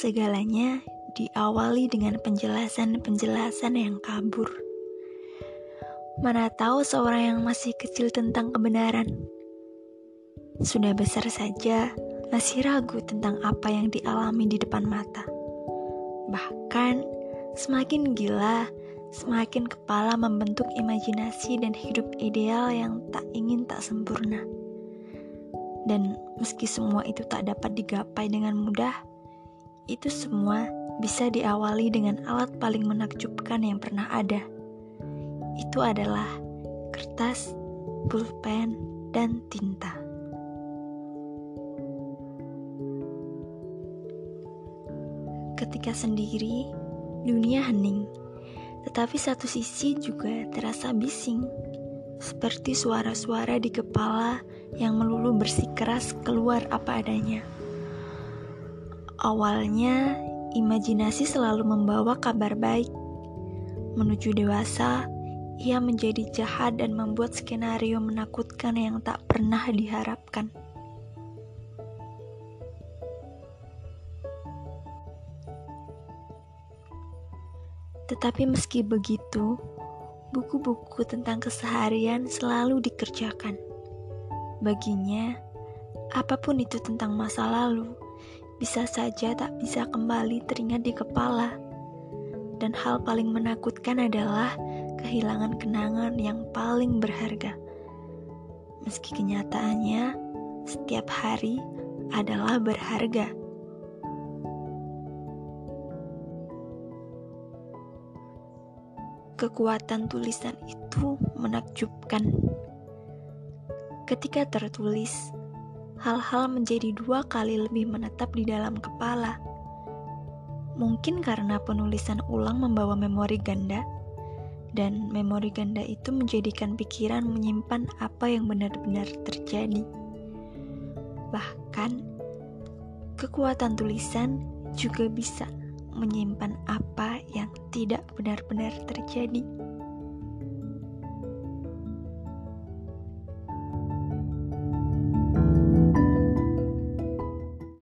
segalanya diawali dengan penjelasan-penjelasan yang kabur. Mana tahu seorang yang masih kecil tentang kebenaran. Sudah besar saja, masih ragu tentang apa yang dialami di depan mata. Bahkan, semakin gila, semakin kepala membentuk imajinasi dan hidup ideal yang tak ingin tak sempurna. Dan meski semua itu tak dapat digapai dengan mudah, itu semua bisa diawali dengan alat paling menakjubkan yang pernah ada. Itu adalah kertas, pulpen, dan tinta. Ketika sendiri, dunia hening, tetapi satu sisi juga terasa bising seperti suara-suara di kepala yang melulu bersikeras keluar apa adanya. Awalnya, imajinasi selalu membawa kabar baik. Menuju dewasa, ia menjadi jahat dan membuat skenario menakutkan yang tak pernah diharapkan. Tetapi meski begitu, buku-buku tentang keseharian selalu dikerjakan. Baginya, apa pun itu tentang masa lalu, bisa saja tak bisa kembali teringat di kepala. Dan hal paling menakutkan adalah kehilangan kenangan yang paling berharga. Meski kenyataannya, setiap hari adalah berharga. Kekuatan tulisan itu menakjubkan. Ketika tertulis, hal-hal menjadi dua kali lebih menetap di dalam kepala. Mungkin karena penulisan ulang membawa memori ganda, dan memori ganda itu menjadikan pikiran menyimpan apa yang benar-benar terjadi. Bahkan, kekuatan tulisan juga bisa menyimpan apa yang tidak benar-benar terjadi.